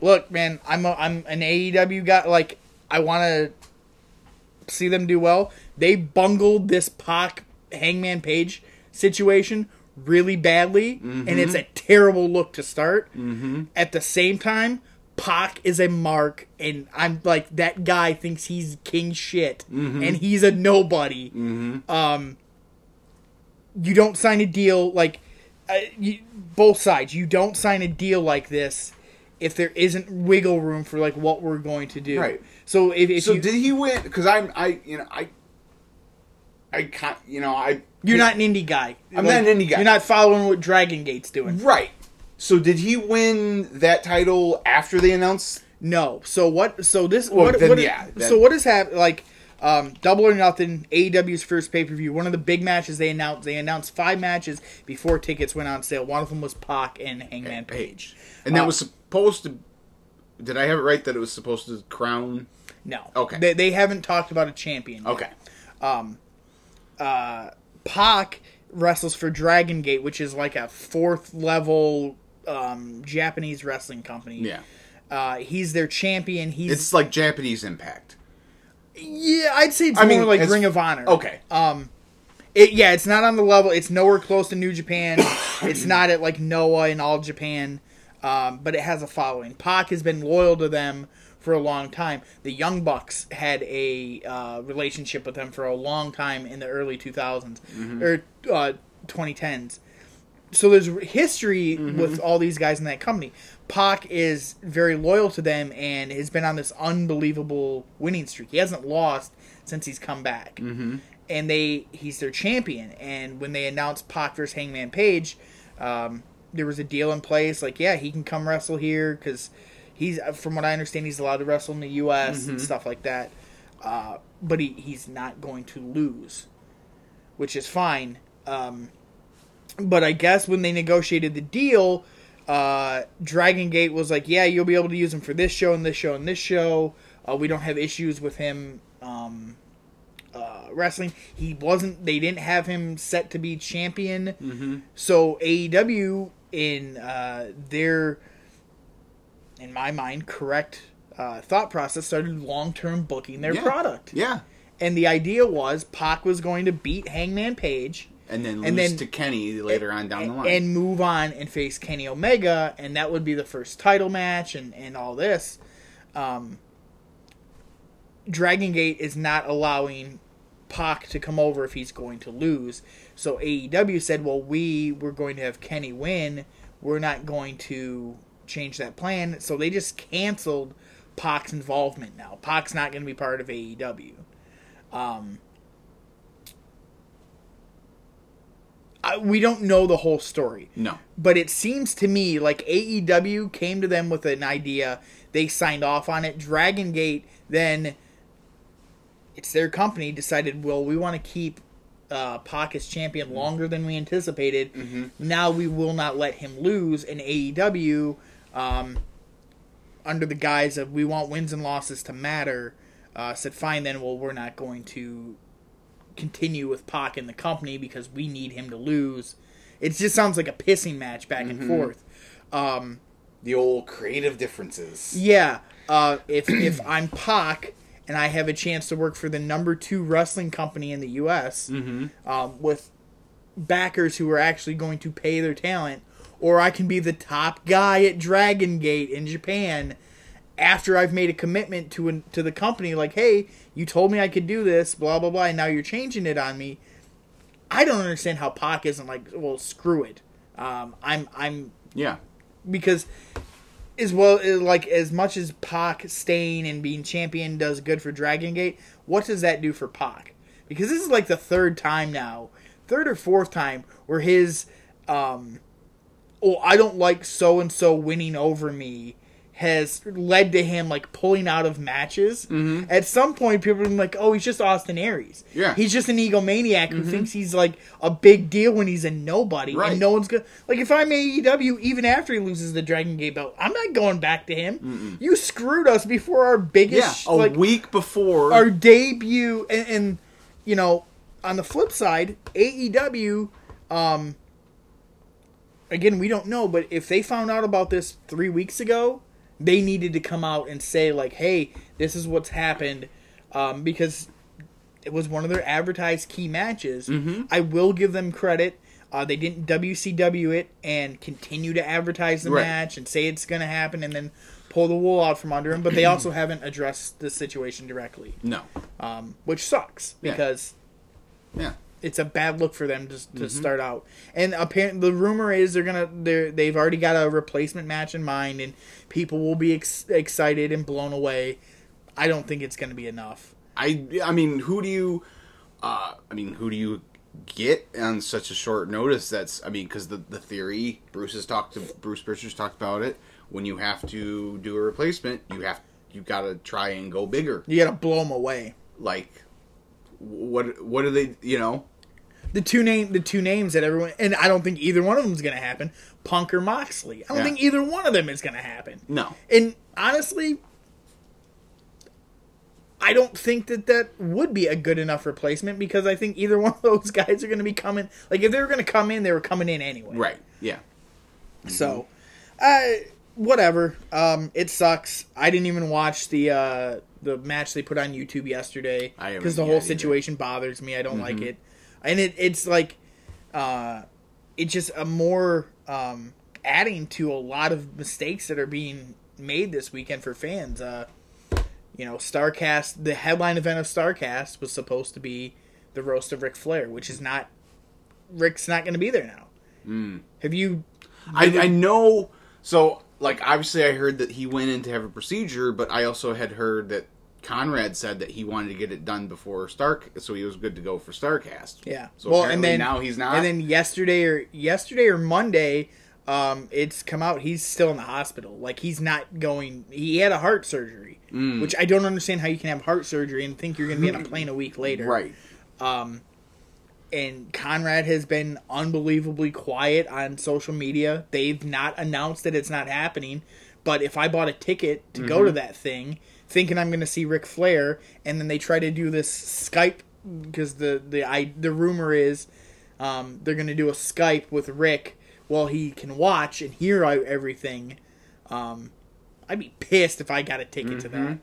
look, man, I'm a, I'm an AEW guy. Like, I want to see them do well. They bungled this Pac Hangman Page situation really badly, and it's a terrible look to start. Mm-hmm. At the same time, Pac is a mark, and I'm like that guy thinks he's king shit, and he's a nobody. Um, you don't sign a deal like uh, you, both sides. You don't sign a deal like this if there isn't wiggle room for like what we're going to do. Right. So if, if So you, did he win? Because I'm I you know I I can't you know I you're not an indie guy. I'm not an indie guy. You're not following what Dragon Gate's doing. right. So did he win that title after they announced? No. So what? So this. Well, what, then, what- yeah, then- So what has happened? Like. Um, Double or Nothing, AEW's first pay per view. One of the big matches they announced. They announced five matches before tickets went on sale. One of them was Pac and Hangman Page. And that Uh, was supposed to. Did I have it right that it was supposed to crown? No. Okay. They, they haven't talked about a champion. yet. Okay. Pac wrestles for Dragon Gate, which is like a fourth level um, Japanese wrestling company. Yeah. Uh, he's their champion. He's It's like Japanese Impact. yeah, I'd say it's I more mean, like Ring of Honor. Okay. Um, it, yeah, it's not on the level. It's nowhere close to New Japan. it's not at like Noah and All Japan, um, but it has a following. Pac has been loyal to them for a long time. The Young Bucks had a uh, relationship with them for a long time in the early 2000s or uh, 2010s. So there's history with all these guys in that company. Pac is very loyal to them and has been on this unbelievable winning streak. He hasn't lost since he's come back. Mm-hmm. And they he's their champion. And when they announced Pac versus Hangman Page, um, there was a deal in place. Like, yeah, he can come wrestle here because he's, from what I understand, he's allowed to wrestle in the U.S. and stuff like that. Uh, but he, he's not going to lose, which is fine. Um, but I guess when they negotiated the deal, uh, Dragon Gate was like, "Yeah, you'll be able to use him for this show and this show and this show. Uh, we don't have issues with him um, uh, wrestling. He wasn't. They didn't have him set to be champion. Mm-hmm. So AEW, in uh, their, in my mind, correct uh, thought process, started long term booking their Yeah. product. Yeah. And the idea was Pac was going to beat Hangman Page And then lose And then- to Kenny later on down the line. and move on and face Kenny Omega, and that would be the first title match and, and all this. Um, Dragon Gate is not allowing Pac to come over if he's going to lose. So AEW said, well, we were going to have Kenny win. We're not going to change that plan. So they just canceled Pac's involvement now. Pac's not going to be part of AEW. Um, I, we don't know the whole story no. but it seems to me like AEW came to them with an idea. They signed off on it. Dragon Gate then it's their company decided, well, we want to keep uh, Pac as champion longer than we anticipated. Now we will not let him lose in AEW um, under the guise of we want wins and losses to matter. Uh, said, fine, then, well, we're not going to continue with Pac in the company because we need him to lose. It just sounds like a pissing match back and forth. Um, The old creative differences. yeah, uh, if if I'm Pac and I have a chance to work for the number two wrestling company in the U.S. Um, with backers who are actually going to pay their talent, or I can be the top guy at Dragon Gate in Japan after I've made a commitment to an, to the company, like, hey, you told me I could do this, blah blah blah, and now you're changing it on me. I don't understand how Pac isn't like, well, screw it. Um, I'm I'm Yeah. because as well like as much as Pac staying and being champion does good for Dragon Gate, what does that do for Pac? Because this is like the third time now, third or fourth time where his um oh I don't like so and so winning over me has led to him like pulling out of matches. Mm-hmm. At some point, people are like, "Oh, he's just Austin Aries. Yeah. he's just an egomaniac who thinks he's like a big deal when he's a nobody, Right. and no one's gonna like. If I'm AEW, even after he loses the Dragon Gate belt, I'm not going back to him. You screwed us before our biggest, Yeah. A like week before. our debut, and, and you know, on the flip side, AEW, um, again, we don't know, but if they found out about this three weeks ago, they needed to come out and say like, "Hey, this is what's happened," um, because it was one of their advertised key matches. Mm-hmm. I will give them credit. Uh, they didn't WCW it and continue to advertise the Right. match and say it's going to happen and then pull the wool out from under them. But they also haven't addressed the situation directly no. um, which sucks Yeah. because Yeah. It's a bad look for them to, to start out. And apparently, the rumor is they're gonna they're they've already got a replacement match in mind, and people will be ex- excited and blown away. I don't think it's gonna be enough. I I mean, who do you? Uh, I mean, who do you get on such a short notice? That's I mean, because the the theory Bruce has talked to Bruce Pritchard's talked about it. When you have to do a replacement, you have you got to try and go bigger. You gotta blow them away. Like, what what do they? You know, The two name the two names that everyone and I don't think either one of them is gonna happen. Punk or Moxley. I don't Yeah. think either one of them is gonna happen. no. And honestly, I don't think that that would be a good enough replacement because I think either one of those guys are going to be coming. Like if they were going to come in, they were coming in anyway. Right. Yeah. So, uh, whatever. Um, it sucks. I didn't even watch the uh, the match they put on YouTube yesterday because the whole either. situation bothers me. I don't like it, and it it's like, uh, it's just a more um, adding to a lot of mistakes that are being made this weekend for fans. Uh, you know, Starcast. The headline event of Starcast was supposed to be the roast of Ric Flair, which is not. Rick's not going to be there now. Hmm. Have you? I, I know. So, like, obviously, I heard that he went in to have a procedure, but I also had heard that Conrad said that he wanted to get it done before Stark, so he was good to go for Starcast. Yeah. So well, and then now he's not. And then yesterday or yesterday or Monday, um, it's come out he's still in the hospital. Like he's not going. He had a heart surgery, Mm. which I don't understand how you can have heart surgery and think you're going to be on a plane a week later. right. And Conrad has been unbelievably quiet on social media. They've not announced that it's not happening. But if I bought a ticket to Mm-hmm. go to that thing, thinking I'm going to see Ric Flair, and then they try to do this Skype because the the I the rumor is um, they're going to do a Skype with Rick while he can watch and hear everything. Um, I'd be pissed if I got a ticket to that.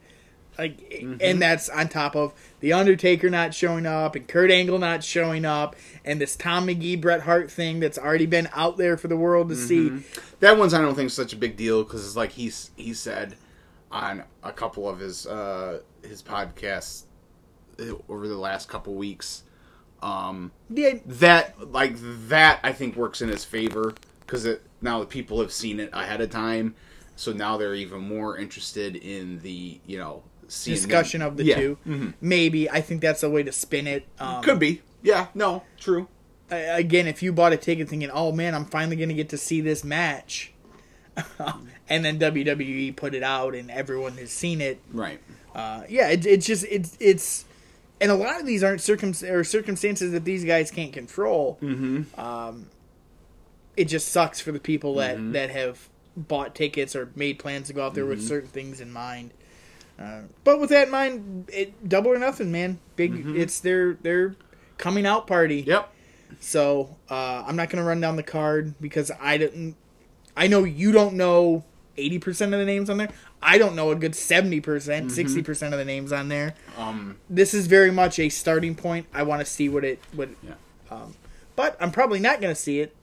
Like, and that's on top of the Undertaker not showing up and Kurt Angle not showing up, and this Tom Magee Bret Hart thing that's already been out there for the world to see. That one's I don't think such a big deal because it's like he's he said on a couple of his uh his podcasts uh, over the last couple weeks. Um, Yeah, that like that I think works in his favor because it now the people have seen it ahead of time, so now they're even more interested in the you know discussion them. of the Yeah. 2 Maybe I think that's a way to spin it. Um, Could be, yeah, no, true. Again, if you bought a ticket thinking, "Oh man, I'm finally going to get to see this match," and then WWE put it out and everyone has seen it, Right. uh, yeah, it, it's just it's it's and a lot of these aren't circum or circumstances that these guys can't control. Mm-hmm. Um, it just sucks for the people that Mm-hmm. that have bought tickets or made plans to go out there Mm-hmm. with certain things in mind. Uh, but with that in mind, it double or nothing, man. Big, Mm-hmm. it's their their coming out party. Yep. So uh, I'm not going to run down the card because I didn't. I know you don't know 80 percent of the names on there. I don't know a good 70 percent, 60 percent of the names on there. Um. This is very much a starting point. I want to see what it what. Yeah. Um, but I'm probably not going to see it.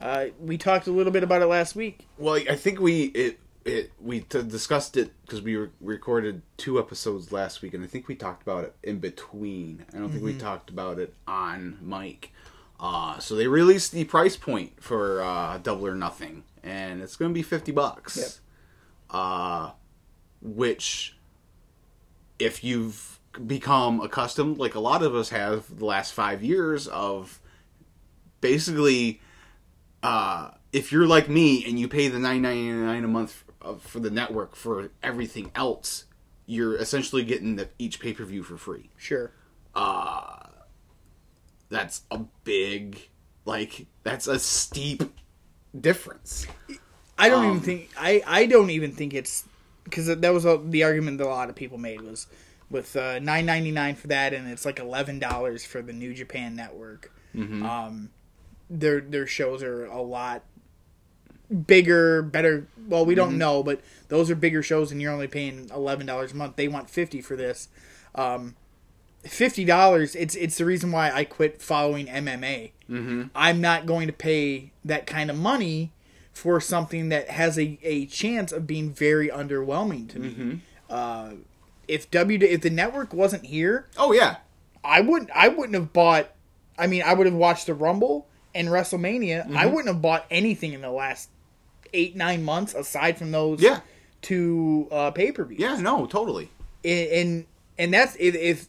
Uh, we talked a little bit about it last week. Well, I think we it it we t- discussed it because we re- recorded two episodes last week, and I think we talked about it in between. I don't think we talked about it on mic. Uh, so they released the price point for uh, Double or Nothing, and it's going to be fifty bucks. Yep. Uh, which, if you've become accustomed, like a lot of us have, the last five years of basically uh, if you're like me and you pay the nine ninety nine a month for the network for everything else, you're essentially getting the, each pay per view for free. Sure. That's a big, like, that's a steep difference. I don't Um, even think I, I don't even think it's because that was a, the argument that a lot of people made was with uh, nine ninety nine for that and it's like eleven dollars for the New Japan Network. Mm-hmm. Um, their their shows are a lot bigger, better. Well, we don't Mm-hmm. know, but those are bigger shows, and you're only paying eleven dollars a month. They want fifty for this. Um, fifty dollars. It's it's the reason why I quit following MMA. Mm-hmm. I'm not going to pay that kind of money for something that has a, a chance of being very underwhelming to me. Mm-hmm. Uh, if W if the network wasn't here, Oh yeah, I wouldn't I wouldn't have bought. I mean, I would have watched the Rumble and WrestleMania. I wouldn't have bought anything in the last eight nine months aside from those yeah, two uh, pay per views. yeah. No, totally. and and, and that's if, if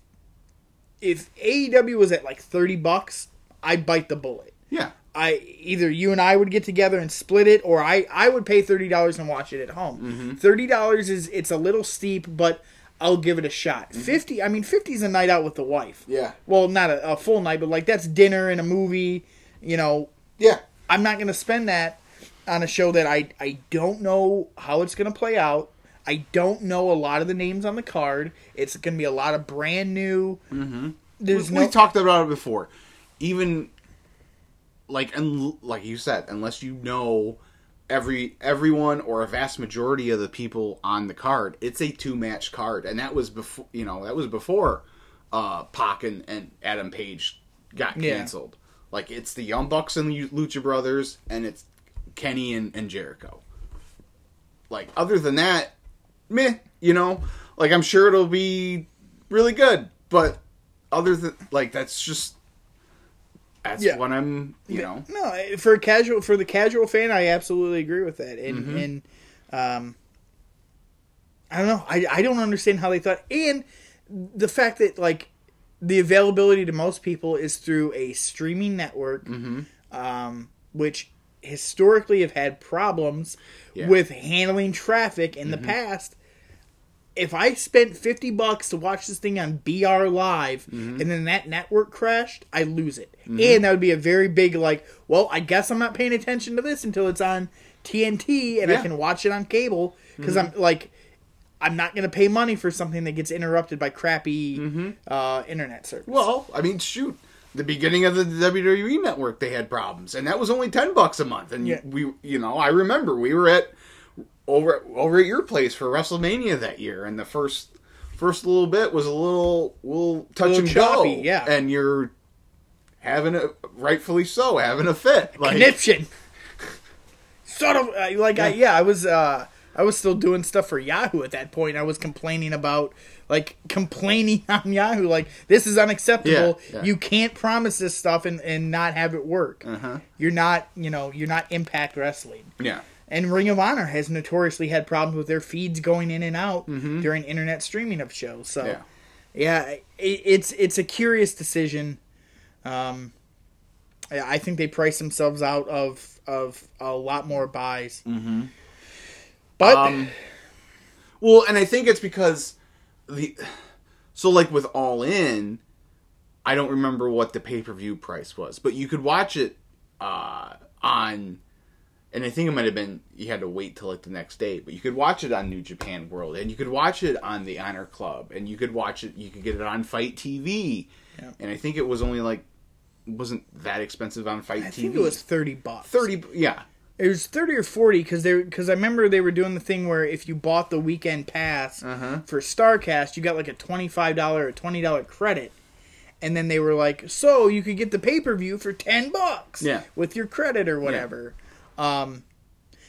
if AEW was at like thirty bucks, I'd bite the bullet. Yeah, I either you and I would get together and split it, or I I would pay thirty dollars and watch it at home. Thirty dollars is it's a little steep, but I'll give it a shot. Fifty, I mean, fifty is a night out with the wife. Yeah. Well, not a, a full night, but like that's dinner and a movie. You know, yeah. I'm not going to spend that on a show that I I don't know how it's going to play out. I don't know a lot of the names on the card. It's going to be a lot of brand new. Mm-hmm. There's we, no have talked about it before. Even like and like you said, unless you know every everyone or a vast majority of the people on the card, it's a two match card, and that was before you know that was before uh, Pac and, and Adam Page got Yeah. canceled. Like it's the Young Bucks and the Lucha Brothers, and it's Kenny and, and Jericho. Like other than that, meh. You know, like I'm sure it'll be really good, but other than like that's just that's Yeah. what I'm. You know, no for a casual for the casual fan. I absolutely agree with that, and Mm-hmm. and um, I don't know. I I don't understand how they thought, and the fact that like the availability to most people is through a streaming network, Mm-hmm. um, which historically have had problems Yeah. Mm-hmm. with handling traffic in the past. If I spent fifty bucks to watch this thing on BR Live Mm-hmm. and then that network crashed, I lose it, and that would be a very big like. Well, I guess I'm not paying attention to this until it's on TNT and I can watch it on cable because I'm like, I'm not going to pay money for something that gets interrupted by crappy uh, internet service. well, I mean, shoot. The beginning of the WWE network, they had problems, and that was only ten bucks a month. And Yeah. we, you know, I remember we were at over over at your place for WrestleMania that year, and the first first little bit was a little little touch Little and choppy, go, yeah. and you're having a rightfully so having a fit. Like, conniption. sort of uh, like I, yeah, I was uh, I was still doing stuff for Yahoo at that point. I was complaining about like complaining on Yahoo like this is unacceptable. Yeah, yeah. You can't promise this stuff and, and not have it work. Uh-huh. You're not you know you're not Impact Wrestling. yeah, And Ring of Honor has notoriously had problems with their feeds going in and out during internet streaming of shows. So yeah. yeah, it, it's it's a curious decision. Um, I I think they price themselves out of of a lot more buys. Mm-hmm. But Um, well, and I think it's because the so like with All In, I don't remember what the pay per view price was, but you could watch it uh, on, and I think it might have been you had to wait till like the next day, but you could watch it on New Japan World, and you could watch it on the Honor Club, and you could watch it, you could get it on Fight TV, Yeah. and I think it was only like wasn't that expensive on Fight TV. I TV. think it was thirty bucks. thirty, yeah, It was thirty or forty because they because I remember they were doing the thing where if you bought the weekend pass Uh-huh. for Starcast, you got like a twenty five dollar or twenty dollar credit, and then they were like, so you could get the pay per view for ten bucks, Yeah. with your credit or whatever. Um,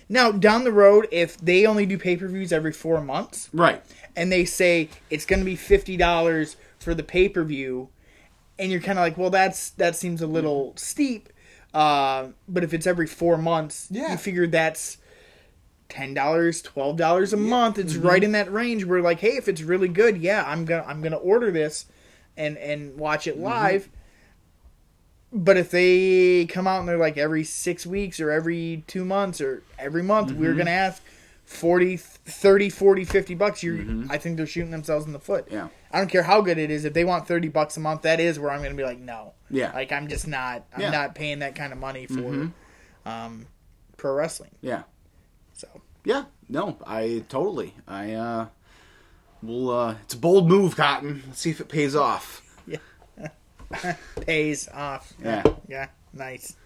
now down the road, if they only do pay per views every four months, right, and they say it's going to be fifty dollars for the pay per view, and you're kind of like, well, that's that seems a little steep. Uh, but if it's every four months, Yeah. you figure that's ten dollars, twelve dollars a month. It's Mm-hmm. right in that range. Where like, hey, if it's really good, yeah, I'm gonna I'm gonna order this and and watch Mm-hmm. it live. But if they come out and they're like every six weeks or every two months or every month, we're Mm-hmm. going to ask 40, 30, 40, 50 bucks. You're, I think they're shooting themselves in the foot. Mm-hmm. Yeah. I don't care how good it is. If they want 30 bucks a month, that is where I'm going to be like, no. Yeah. Like, I'm just not, I'm Yeah. not paying that kind of money for um, pro wrestling. yeah. So, Yeah, no, I totally. I uh will uh it's a bold move, Cotton. Let's see if it pays off. Yeah. pays off. Yeah. Yeah. Nice.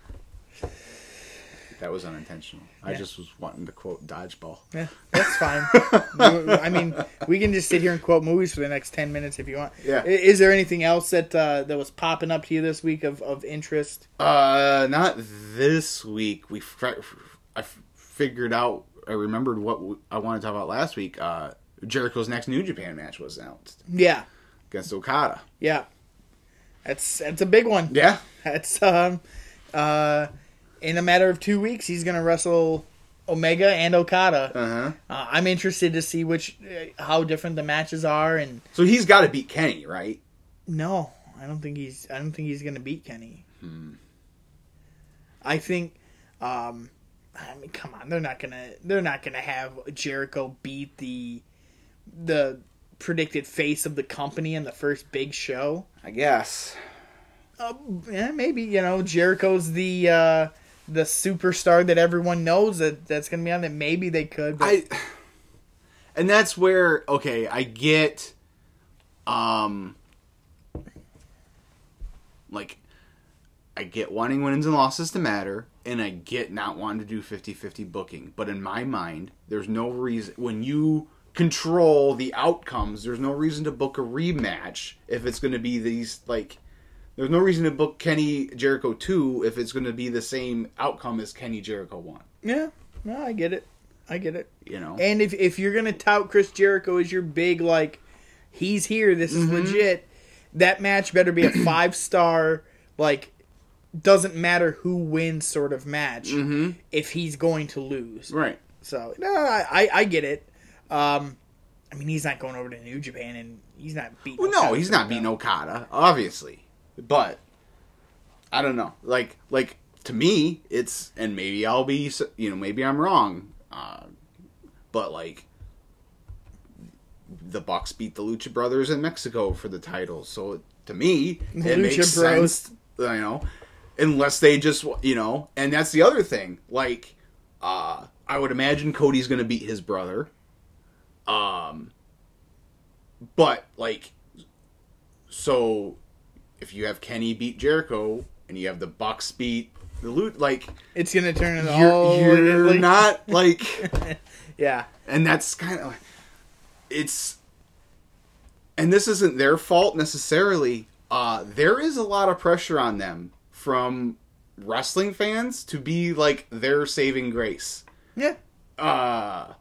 That was unintentional. I just was wanting to quote dodgeball. Yeah, that's fine. I mean, we can just sit here and quote movies for the next ten minutes if you want. Yeah. Is there anything else that uh, that was popping up to you this week of, of interest? Uh not this week. We f- I f- figured out I remembered what w- I wanted to talk about last week. Uh Jericho's next New Japan match was announced Yeah, against Okada. yeah. That's that's a big one. Yeah. That's um, uh, in a matter of two weeks, he's gonna wrestle Omega and Okada. Uh-huh. Uh, I'm interested to see which uh, how different the matches are, and So he's got to beat Kenny, right? No, I don't think he's. I don't think he's going to beat Kenny. Hmm. I think. Um, I mean, come on, they're not gonna. They're not gonna have Jericho beat the the predicted face of the company in the first big show. I guess. Uh, yeah, maybe you know Jericho's the uh, the superstar that everyone knows that that's gonna be on it. Maybe they could. But I and that's where okay, I get um like I get wanting wins and losses to matter and I get not wanting to do 50-50 booking, but in my mind there's no reason when you control the outcomes, there's no reason to book a rematch if it's going to be these like there's no reason to book Kenny Jericho 2 if it's going to be the same outcome as Kenny Jericho 1, yeah, no, I get it. I get it. you know. And if if you're gonna tout Chris Jericho as your big like, he's here, this is legit. That match better be a five star like, doesn't matter who wins sort of match. If he's going to lose, right. so no, I I, get it. Um, I mean he's not going over to New Japan and he's not beating. Well, no, he's not beating. Okada, obviously. But I don't know. Like, like to me, it's and maybe I'll be, you know, maybe I'm wrong. Uh, but like, the Bucks beat the Lucha Brothers in Mexico for the title, so to me, it Lucha makes Bros. sense. You know, unless they just, you know, and that's the other thing. Like, uh, I would imagine Cody's going to beat his brother. Um, but like, so if you have Kenny beat Jericho and you have the Bucks beat the loot, like It's gonna turn it you're, all you're like- not like, Yeah, and that's kind of like, it's, and this isn't their fault necessarily. Uh, there is a lot of pressure on them from wrestling fans to be like their saving grace. yeah. Uh,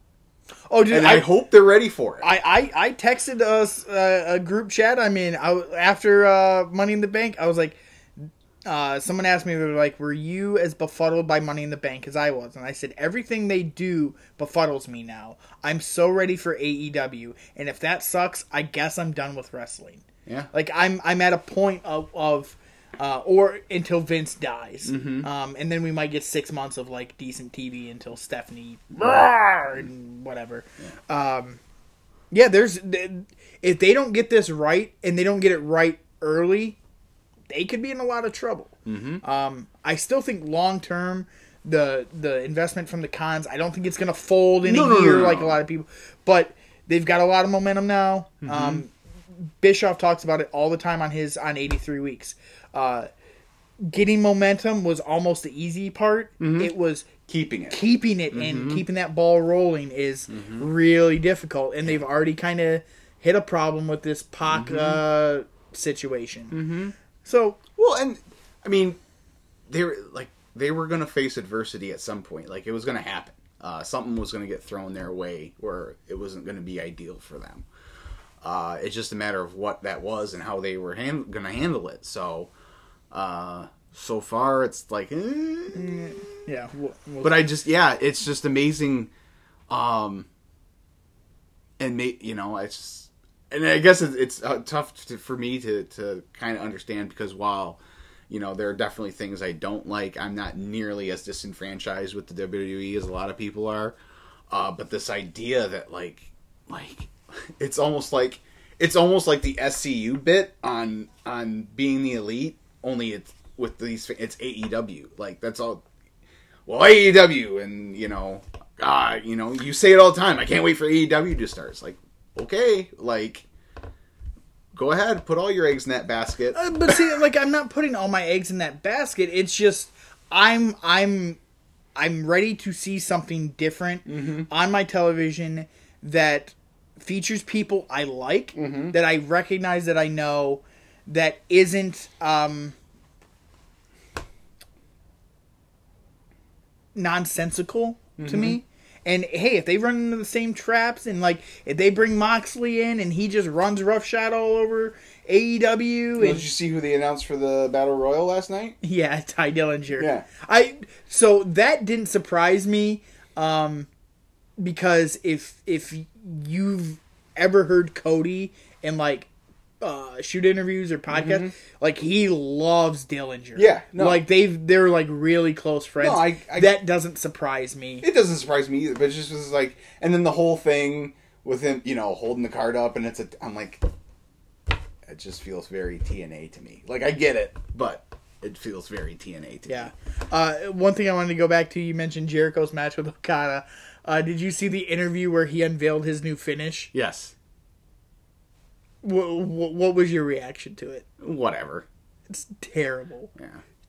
Oh, dude, and I, I, hope they're ready for it. I, I, I texted us uh, a group chat. I mean, I, after uh, Money in the Bank, I was like, uh, someone asked me, they were like, were you as befuddled by Money in the Bank as I was? And I said, everything they do befuddles me now. I'm so ready for AEW. And if that sucks, I guess I'm done with wrestling. yeah, Like, I'm, I'm at a point of, of uh, or until Vince dies. Um, and then we might get six months of, like, decent TV until Stephanie, and whatever. Um, yeah, there's if they don't get this right and they don't get it right early, they could be in a lot of trouble. Mm-hmm. Um, I still think long term, the the investment from the cons, I don't think it's going to fold in No, a no, no, year no, like a lot of people. But they've got a lot of momentum now. Um, Bischoff talks about it all the time on his on 83 weeks. Uh, getting momentum was almost the easy part. It was Keeping it. keeping it and keeping that ball rolling is really difficult, and they've already kind of hit a problem with this Pac uh, situation. Mm-hmm. So Well, and I mean, they were like they were going to face adversity at some point. Like it was going to happen. Uh, something was going to get thrown their way where it wasn't going to be ideal for them. Uh, it's just a matter of what that was and how they were hand- going to handle it. So, uh, so far it's like, eh. yeah, we'll, we'll- but I just yeah, it's just amazing. Um, and ma- you know, it's just, and I guess it's, it's uh, tough to, for me to to kind of understand because while you know there are definitely things I don't like, I'm not nearly as disenfranchised with the WWE as a lot of people are. Uh, but this idea that like like it's almost like it's almost like the SCU bit on on being the elite, only it's with these it's AEW. Like that's all well, AEW, and you know, uh, you know, you say it all the time. I can't wait for AEW to start. It's like, okay, like, go ahead, put all your eggs in that basket. Uh, but see, like I'm not putting all my eggs in that basket. It's just I'm I'm I'm ready to see something different on my television that features people I like, that I recognize that I know, that isn't um nonsensical to me. And hey, if they run into the same traps and like if they bring Moxley in and he just runs roughshod all over AEW and Did you see who they announced for the Battle Royal last night? yeah, Tye Dillinger. Yeah. I so that didn't surprise me um because if if you've ever heard Cody in like uh shoot interviews or podcasts, like he loves Dillinger. Mm-hmm. Yeah, no. Like they've they're like really close friends. No, I- I- that doesn't surprise me. It doesn't surprise me either, but it just was like, and then the whole thing with him, you know, holding the card up, and it's a, I'm like, it just feels very TNA to me. Like I get it, but it feels very TNA to me. Yeah. Uh, one thing I wanted to go back to, you mentioned Jericho's match with Okada. Uh, did you see the interview where he unveiled his new finish? Yes. What, what was your reaction to it? Whatever. It's terrible. Yeah.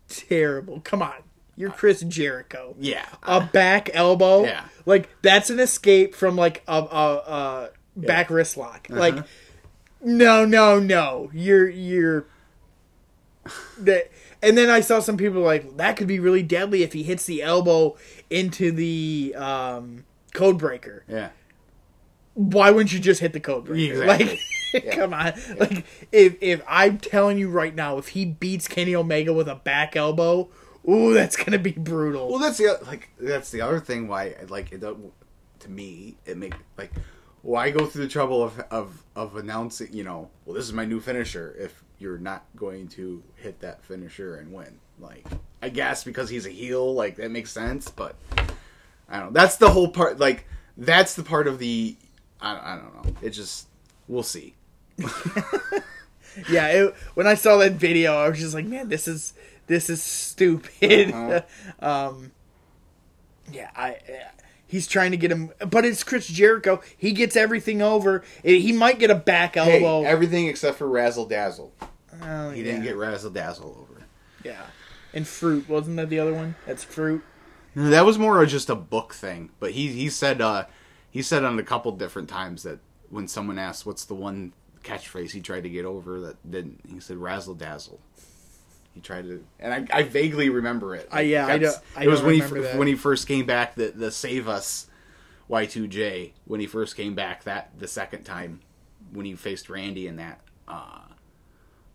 Terrible. Come on. You're Chris Jericho. Yeah. A back elbow. Yeah. Like, that's an escape from, like, a, a, a back wrist lock. Uh-huh. Like, no, no, no. You're, you're. That, and then I saw some people like, that could be really deadly if he hits the elbow into the um, code breaker. yeah. Why wouldn't you just hit the code breaker? Exactly. Like, come on. Like, if if I'm telling you right now, if he beats Kenny Omega with a back elbow, ooh, that's gonna be brutal. Well, that's the like that's the other thing why like it to me it make like why go through the trouble of of of announcing you know well this is my new finisher if you're not going to hit that finisher and win like I guess because he's a heel like that makes sense but I don't know that's the whole part like that's the part of the I, I don't know it just we'll see yeah, it, when I saw that video, I was just like, man, this is this is stupid. Uh-huh. um, yeah, I. He's trying to get him, but it's Chris Jericho. He gets everything over. He might get a back hey elbow. everything except for Razzle Dazzle Oh, he didn't get Razzle Dazzle over yeah. And fruit wasn't that the other one? That's fruit. That was more of just a book thing, but he he said uh, he said on a couple different times that when someone asked what's the one catchphrase he tried to get over that didn't, he said razzle dazzle. He tried to, and I, I vaguely remember it. Uh, yeah, I don't- I it was when he that. when he first came back. The the save us Y2J when he first came back that the second time when he faced Randy in that. Uh,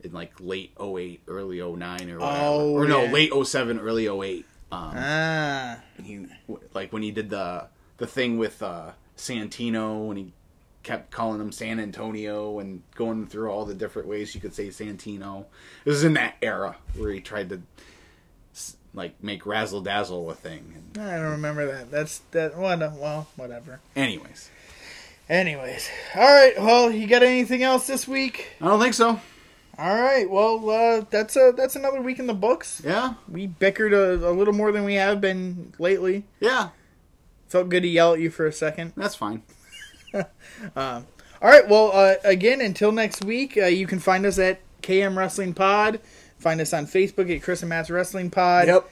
in like late 08, early 09 or whatever. Oh, or no, yeah. late 07, early 08. Um, Ah, he like when he did the the thing with uh Santino when he kept calling him San Antonio and going through all the different ways you could say Santino. It was in that era where he tried to like make razzle dazzle a thing. And I don't remember that. That's that. Well, whatever. anyways, Anyways, all right. Well, you got anything else this week? I don't think so. All right. Well, uh, that's a that's another week in the books. Yeah, We bickered a, a little more than we have been lately. yeah, Felt good to yell at you for a second. that's fine. All right. Well, uh, again, until next week, uh, you can find us at KM Wrestling Pod. Find us on Facebook at Kris and Matt's Wrestling Pod. Yep.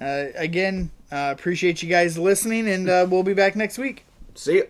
Uh, again, uh, appreciate you guys listening, and uh, we'll be back next week. See ya.